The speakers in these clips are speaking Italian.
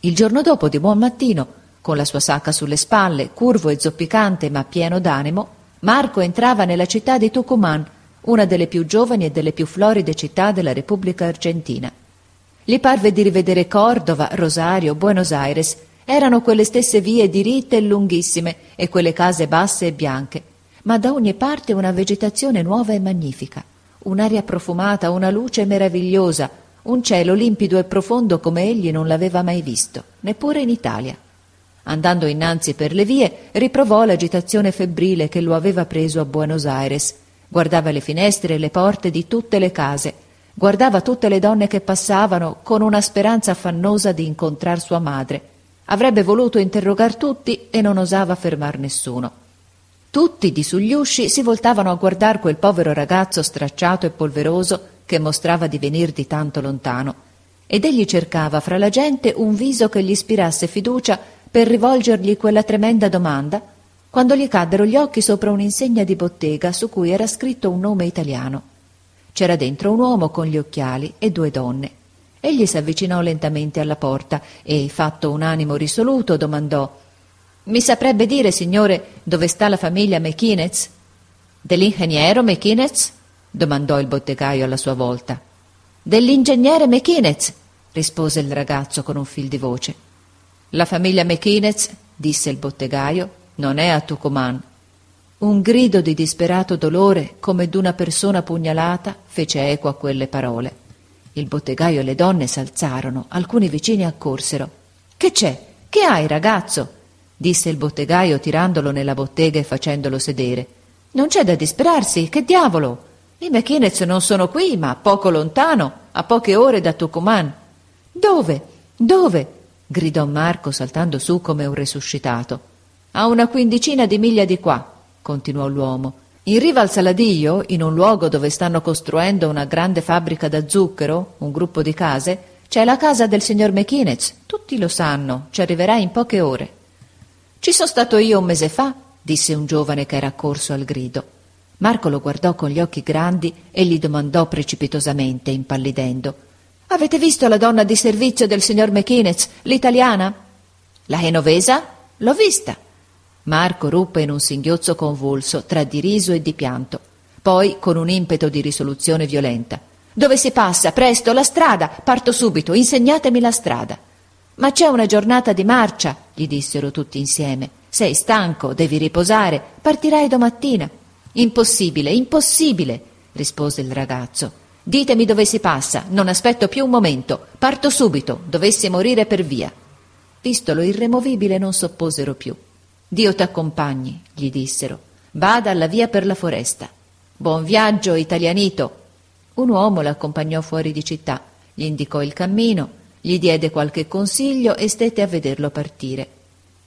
Il giorno dopo, di buon mattino, con la sua sacca sulle spalle, curvo e zoppicante ma pieno d'animo, Marco entrava nella città di Tucumán, una delle più giovani e delle più floride città della Repubblica Argentina. Gli parve di rivedere Cordova, Rosario, Buenos Aires. Erano quelle stesse vie diritte e lunghissime e quelle case basse e bianche, ma da ogni parte una vegetazione nuova e magnifica, un'aria profumata, una luce meravigliosa, un cielo limpido e profondo come egli non l'aveva mai visto, neppure in Italia. Andando innanzi per le vie, riprovò l'agitazione febbrile che lo aveva preso a Buenos Aires. Guardava le finestre e le porte di tutte le case, guardava tutte le donne che passavano con una speranza affannosa di incontrar sua madre. Avrebbe voluto interrogar tutti e non osava fermar nessuno. Tutti di sugli usci si voltavano a guardar quel povero ragazzo stracciato e polveroso che mostrava di venir di tanto lontano, ed egli cercava fra la gente un viso che gli ispirasse fiducia per rivolgergli quella tremenda domanda, quando gli caddero gli occhi sopra un'insegna di bottega su cui era scritto un nome italiano. C'era dentro un uomo con gli occhiali e due donne. Egli s'avvicinò lentamente alla porta e, fatto un animo risoluto, domandò Mi saprebbe dire, signore, dove sta la famiglia McInnes? Dell'ingegnero McInnes? domandò il bottegaio alla sua volta. Dell'ingegnere McInnes, rispose il ragazzo con un fil di voce. La famiglia McInnes, disse il bottegaio, non è a Tucumán. Un grido di disperato dolore, come d'una persona pugnalata, fece eco a quelle parole. Il bottegaio e le donne s'alzarono, alcuni vicini accorsero. Che c'è? Che hai, ragazzo? Disse il bottegaio tirandolo nella bottega e facendolo sedere. Non c'è da disperarsi, che diavolo? I McInnes non sono qui, ma poco lontano, a poche ore da Tucumán. Dove? Dove? gridò Marco saltando su come un resuscitato. A una quindicina di miglia di qua, continuò l'uomo. In riva al Saladillo, in un luogo dove stanno costruendo una grande fabbrica da zucchero, un gruppo di case, c'è la casa del signor McInnes. Tutti lo sanno, ci arriverà in poche ore. Ci sono stato io un mese fa, disse un giovane che era accorso al grido. Marco lo guardò con gli occhi grandi e gli domandò precipitosamente, impallidendo Avete visto la donna di servizio del signor McInnes, l'italiana? La genovesa? L'ho vista. Marco ruppe in un singhiozzo convulso tra di riso e di pianto. Poi, con un impeto di risoluzione violenta. Dove si passa? Presto, la strada! Parto subito, insegnatemi la strada. Ma c'è una giornata di marcia, gli dissero tutti insieme. Sei stanco, devi riposare, partirai domattina. Impossibile, impossibile, rispose il ragazzo. Ditemi dove si passa, non aspetto più un momento, parto subito, dovessi morire per via. Vistolo irremovibile non s'opposero più. Dio t'accompagni, gli dissero. Vada alla via per la foresta. Buon viaggio, italianito. Un uomo l'accompagnò fuori di città, gli indicò il cammino, gli diede qualche consiglio e stette a vederlo partire.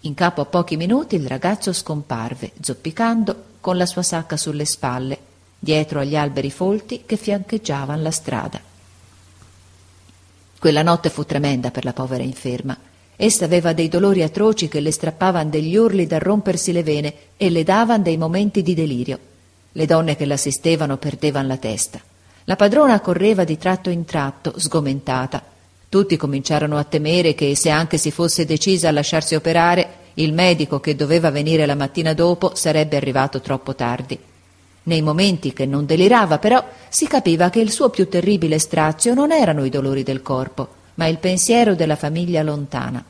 In capo a pochi minuti il ragazzo scomparve, zoppicando, con la sua sacca sulle spalle, dietro agli alberi folti che fiancheggiavano la strada. Quella notte fu tremenda per la povera inferma. Essa aveva dei dolori atroci che le strappavano degli urli da rompersi le vene e le davano dei momenti di delirio. Le donne che l'assistevano perdevano la testa. La padrona correva di tratto in tratto, sgomentata. Tutti cominciarono a temere che, se anche si fosse decisa a lasciarsi operare, il medico che doveva venire la mattina dopo sarebbe arrivato troppo tardi. Nei momenti che non delirava, però, si capiva che il suo più terribile strazio non erano i dolori del corpo, ma il pensiero della famiglia lontana.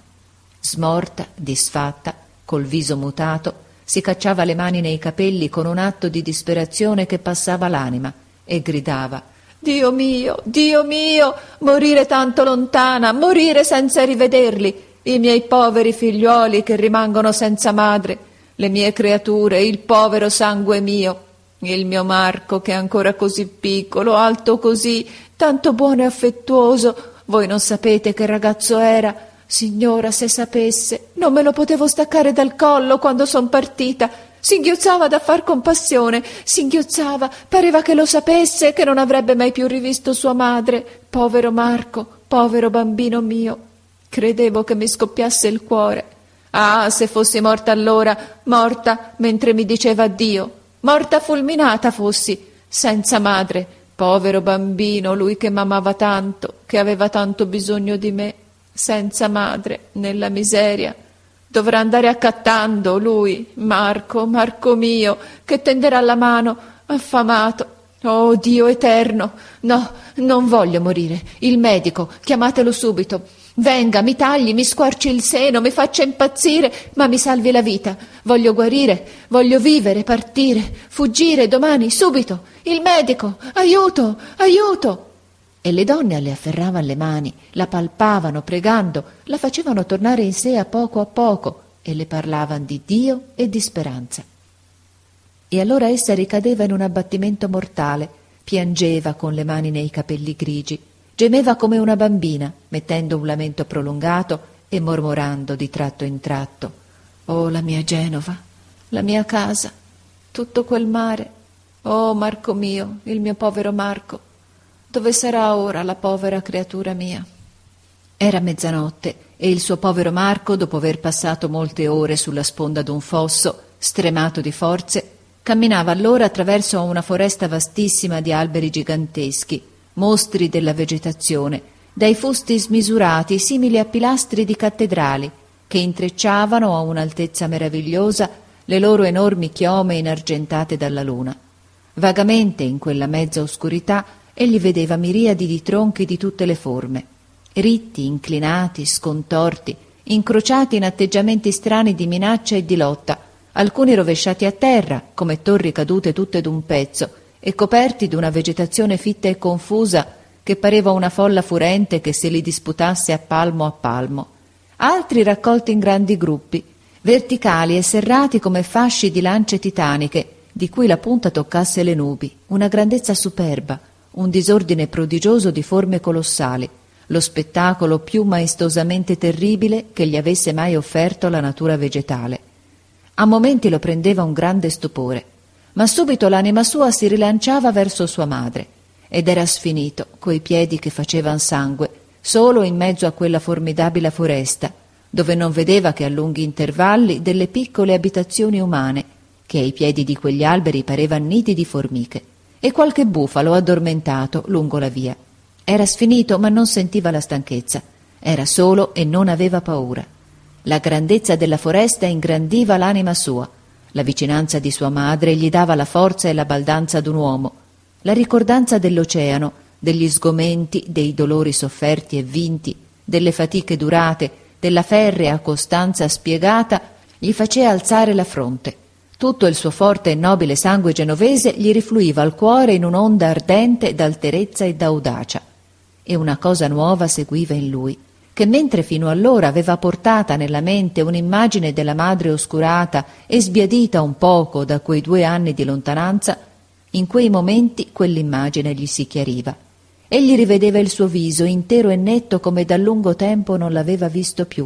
Smorta, disfatta, col viso mutato, si cacciava le mani nei capelli con un atto di disperazione che passava l'anima e gridava Dio mio, Dio mio, morire tanto lontana, morire senza rivederli, i miei poveri figliuoli che rimangono senza madre, le mie creature, il povero sangue mio, il mio Marco che è ancora così piccolo, alto così, tanto buono e affettuoso, voi non sapete che ragazzo era. Signora, se sapesse, non me lo potevo staccare dal collo quando son partita. Singhiozzava da far compassione, singhiozzava, pareva che lo sapesse, che non avrebbe mai più rivisto sua madre. Povero Marco, povero bambino mio. Credevo che mi scoppiasse il cuore. Ah, se fossi morta allora, morta mentre mi diceva addio, morta fulminata fossi, senza madre, povero bambino, lui che m'amava tanto, che aveva tanto bisogno di me. senza madre, nella miseria. Dovrà andare accattando lui, Marco, Marco mio, che tenderà la mano, affamato. Oh Dio eterno! No, non voglio morire. Il medico, chiamatelo subito. Venga, mi tagli, mi squarci il seno, mi faccia impazzire, ma mi salvi la vita. Voglio guarire, voglio vivere, partire, fuggire domani, subito. Il medico, aiuto, aiuto. E le donne le afferravano le mani, la palpavano pregando, la facevano tornare in sé a poco a poco e le parlavano di Dio e di speranza. E allora essa ricadeva in un abbattimento mortale, piangeva con le mani nei capelli grigi, gemeva come una bambina, mettendo un lamento prolungato e mormorando di tratto in tratto Oh la mia Genova, la mia casa, tutto quel mare. Oh Marco mio, il mio povero Marco, dove sarà ora la povera creatura mia? Era mezzanotte e il suo povero Marco, dopo aver passato molte ore sulla sponda d'un fosso, stremato di forze, camminava allora attraverso una foresta vastissima di alberi giganteschi, mostri della vegetazione, dai fusti smisurati simili a pilastri di cattedrali, che intrecciavano a un'altezza meravigliosa le loro enormi chiome inargentate dalla luna. Vagamente in quella mezza oscurità egli vedeva miriadi di tronchi di tutte le forme, ritti, inclinati, scontorti, incrociati in atteggiamenti strani di minaccia e di lotta, alcuni rovesciati a terra, come torri cadute tutte d'un pezzo, e coperti d'una vegetazione fitta e confusa che pareva una folla furente che se li disputasse a palmo a palmo, altri raccolti in grandi gruppi, verticali e serrati come fasci di lance titaniche, di cui la punta toccasse le nubi, una grandezza superba, un disordine prodigioso di forme colossali, lo spettacolo più maestosamente terribile che gli avesse mai offerto la natura vegetale. A momenti lo prendeva un grande stupore ma subito l'anima sua si rilanciava verso sua madre ed era sfinito coi piedi che facevan sangue solo in mezzo a quella formidabile foresta dove non vedeva che a lunghi intervalli delle piccole abitazioni umane che ai piedi di quegli alberi parevan nidi di formiche e qualche bufalo addormentato lungo la via era sfinito ma non sentiva la stanchezza era solo e non aveva paura la grandezza della foresta ingrandiva l'anima sua la vicinanza di sua madre gli dava la forza e la baldanza d'un uomo. La ricordanza dell'oceano, degli sgomenti, dei dolori sofferti e vinti, delle fatiche durate, della ferrea costanza spiegata, gli faceva alzare la fronte. Tutto il suo forte e nobile sangue genovese gli rifluiva al cuore in un'onda ardente d'alterezza e d'audacia. E una cosa nuova seguiva in lui che mentre fino allora aveva portata nella mente un'immagine della madre oscurata e sbiadita un poco da quei due anni di lontananza, in quei momenti quell'immagine gli si chiariva. Egli rivedeva il suo viso intero e netto come da lungo tempo non l'aveva visto più.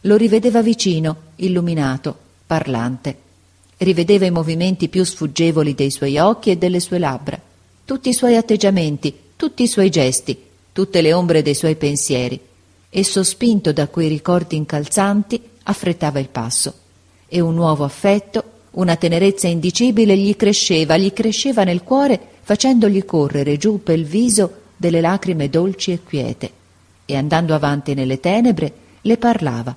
Lo rivedeva vicino, illuminato, parlante. Rivedeva i movimenti più sfuggevoli dei suoi occhi e delle sue labbra, tutti i suoi atteggiamenti, tutti i suoi gesti, tutte le ombre dei suoi pensieri. E sospinto da quei ricordi incalzanti affrettava il passo. E un nuovo affetto, una tenerezza indicibile gli cresceva, gli cresceva nel cuore facendogli correre giù pel viso delle lacrime dolci e quiete. E andando avanti nelle tenebre le parlava,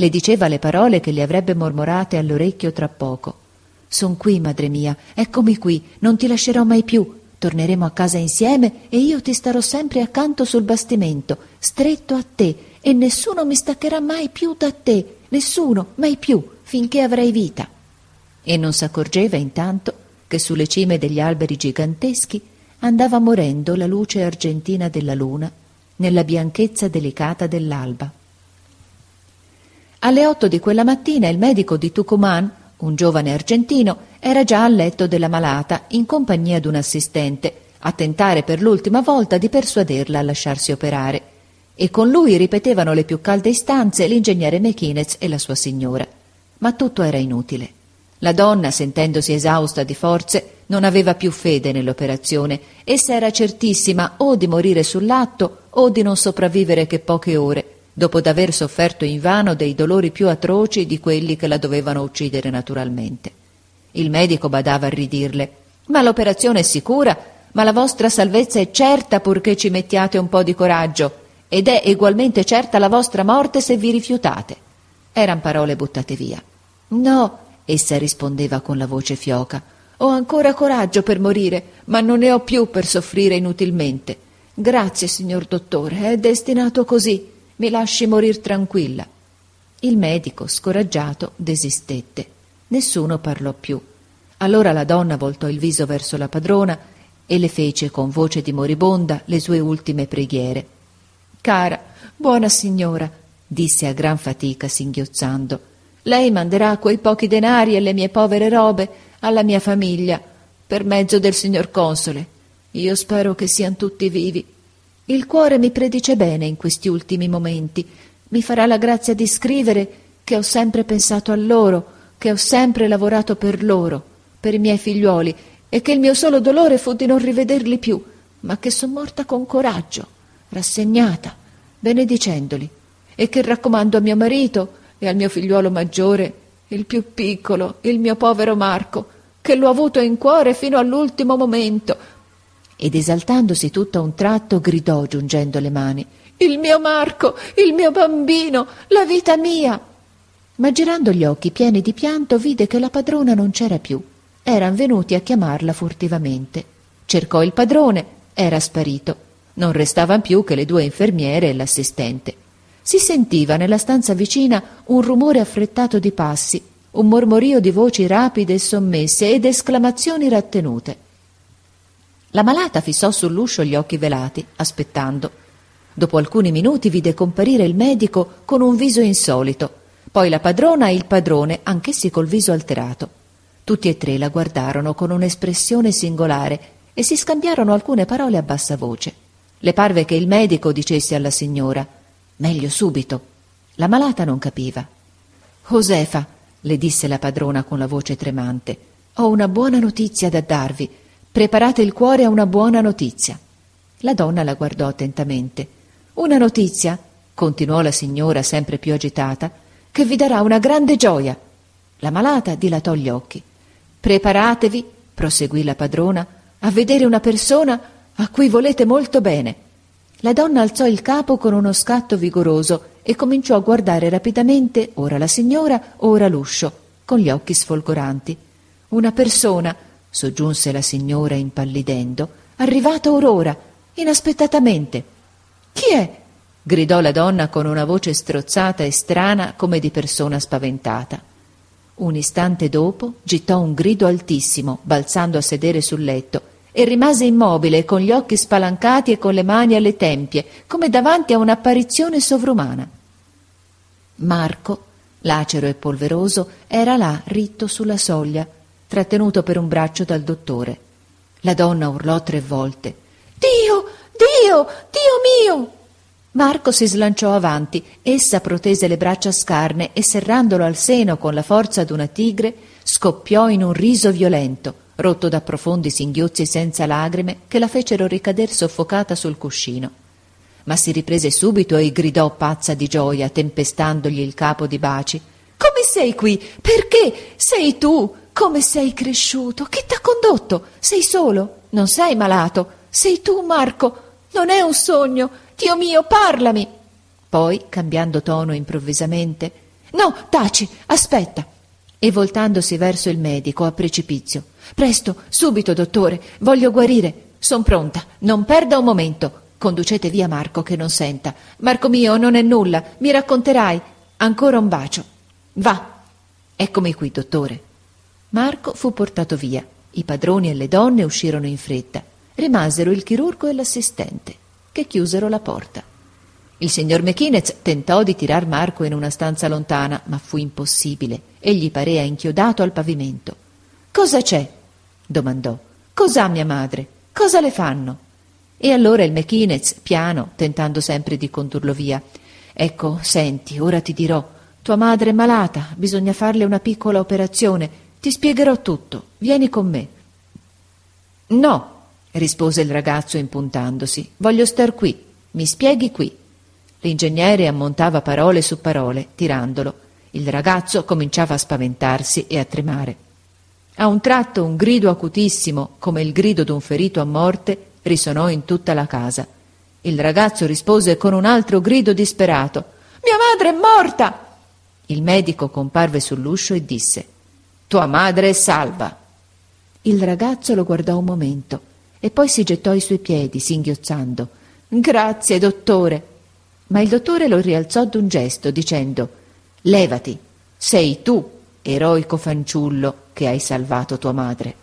le diceva le parole che le avrebbe mormorate all'orecchio tra poco. Son qui, madre mia, eccomi qui, non ti lascerò mai più, Torneremo a casa insieme e io ti starò sempre accanto sul bastimento, stretto a te, e nessuno mi staccherà mai più da te, nessuno, mai più, finché avrai vita. E non s'accorgeva intanto che sulle cime degli alberi giganteschi andava morendo la luce argentina della luna nella bianchezza delicata dell'alba. Alle otto di quella mattina il medico di Tucumán, un giovane argentino, era già al letto della malata in compagnia d'un assistente, a tentare per l'ultima volta di persuaderla a lasciarsi operare. E con lui ripetevano le più calde istanze l'ingegnere Mechinez e la sua signora. Ma tutto era inutile. La donna, sentendosi esausta di forze, non aveva più fede nell'operazione. Essa era certissima o di morire sull'atto o di non sopravvivere che poche ore, dopo d'aver sofferto invano dei dolori più atroci di quelli che la dovevano uccidere naturalmente. Il medico badava a ridirle. Ma l'operazione è sicura, ma la vostra salvezza è certa purché ci mettiate un po' di coraggio. ed è egualmente certa la vostra morte se vi rifiutate. Eran parole buttate via. No, essa rispondeva con la voce fioca. Ho ancora coraggio per morire, ma non ne ho più per soffrire inutilmente. Grazie, signor dottore, è destinato così. Mi lasci morir tranquilla. Il medico, scoraggiato, desistette. Nessuno parlò più. Allora la donna voltò il viso verso la padrona e le fece con voce di moribonda le sue ultime preghiere. Cara, buona signora, disse a gran fatica singhiozzando, lei manderà quei pochi denari e le mie povere robe alla mia famiglia per mezzo del signor console. Io spero che siano tutti vivi. Il cuore mi predice bene in questi ultimi momenti mi farà la grazia di scrivere che ho sempre pensato a loro, che ho sempre lavorato per loro, per i miei figliuoli, e che il mio solo dolore fu di non rivederli più, ma che son morta con coraggio, rassegnata, benedicendoli, e che raccomando a mio marito e al mio figliuolo maggiore, il più piccolo, il mio povero Marco, che l'ho avuto in cuore fino all'ultimo momento. Ed esaltandosi tutto a un tratto gridò giungendo le mani il mio Marco, il mio bambino, la vita mia. Ma girando gli occhi pieni di pianto vide che la padrona non c'era più. Eran venuti a chiamarla furtivamente. Cercò il padrone, era sparito. Non restavan più che le due infermiere e l'assistente. Si sentiva nella stanza vicina un rumore affrettato di passi, un mormorio di voci rapide e sommesse ed esclamazioni rattenute. La malata fissò sull'uscio gli occhi velati, aspettando. Dopo alcuni minuti vide comparire il medico con un viso insolito, poi la padrona e il padrone, anch'essi col viso alterato. Tutti e tre la guardarono con un'espressione singolare e si scambiarono alcune parole a bassa voce. Le parve che il medico dicesse alla signora Meglio subito. La malata non capiva. Josefa, le disse la padrona con la voce tremante, ho una buona notizia da darvi. Preparate il cuore a una buona notizia. La donna la guardò attentamente. Una notizia, continuò la signora sempre più agitata, che vi darà una grande gioia. La malata dilatò gli occhi. Preparatevi, proseguì la padrona, a vedere una persona a cui volete molto bene. La donna alzò il capo con uno scatto vigoroso e cominciò a guardare rapidamente ora la signora, ora l'uscio, con gli occhi sfolgoranti. Una persona, soggiunse la signora impallidendo, arrivata or ora, inaspettatamente. Chi è? gridò la donna con una voce strozzata e strana come di persona spaventata. Un istante dopo gittò un grido altissimo, balzando a sedere sul letto, e rimase immobile, con gli occhi spalancati e con le mani alle tempie, come davanti a un'apparizione sovrumana. Marco, lacero e polveroso, era là, ritto sulla soglia, trattenuto per un braccio dal dottore. La donna urlò tre volte. Dio, Dio, Dio mio! Marco si slanciò avanti, essa protese le braccia scarne e serrandolo al seno con la forza d'una tigre, scoppiò in un riso violento, rotto da profondi singhiozzi senza lagrime che la fecero ricader soffocata sul cuscino. Ma si riprese subito e gridò pazza di gioia, tempestandogli il capo di baci. Come sei qui? Perché? Sei tu? Come sei cresciuto? Chi t'ha condotto? Sei solo? Non sei malato? Sei tu, Marco? Non è un sogno. Dio mio, parlami. Poi, cambiando tono improvvisamente, No, taci, aspetta. E voltandosi verso il medico a precipizio. Presto, subito, dottore, voglio guarire. Son pronta, non perda un momento. Conducete via Marco che non senta. Marco mio, non è nulla, mi racconterai. Ancora un bacio. Va. Eccomi qui, dottore. Marco fu portato via. I padroni e le donne uscirono in fretta. Rimasero il chirurgo e l'assistente, che chiusero la porta. Il signor Mechinez tentò di tirar Marco in una stanza lontana, ma fu impossibile. Egli parea inchiodato al pavimento. Cosa c'è? domandò. Cos'ha mia madre? Cosa le fanno? E allora il Mechinez, piano, tentando sempre di condurlo via. Ecco, senti, ora ti dirò. Tua madre è malata, bisogna farle una piccola operazione. Ti spiegherò tutto. Vieni con me. No, rispose il ragazzo impuntandosi. Voglio star qui. Mi spieghi qui. L'ingegnere ammontava parole su parole, tirandolo. Il ragazzo cominciava a spaventarsi e a tremare. A un tratto un grido acutissimo, come il grido d'un ferito a morte, risonò in tutta la casa. Il ragazzo rispose con un altro grido disperato. Mia madre è morta! Il medico comparve sull'uscio e disse Tua madre è salva. Il ragazzo lo guardò un momento e poi si gettò ai suoi piedi, singhiozzando. Grazie, dottore. Ma il dottore lo rialzò d'un gesto, dicendo Levati, sei tu, eroico fanciullo, che hai salvato tua madre.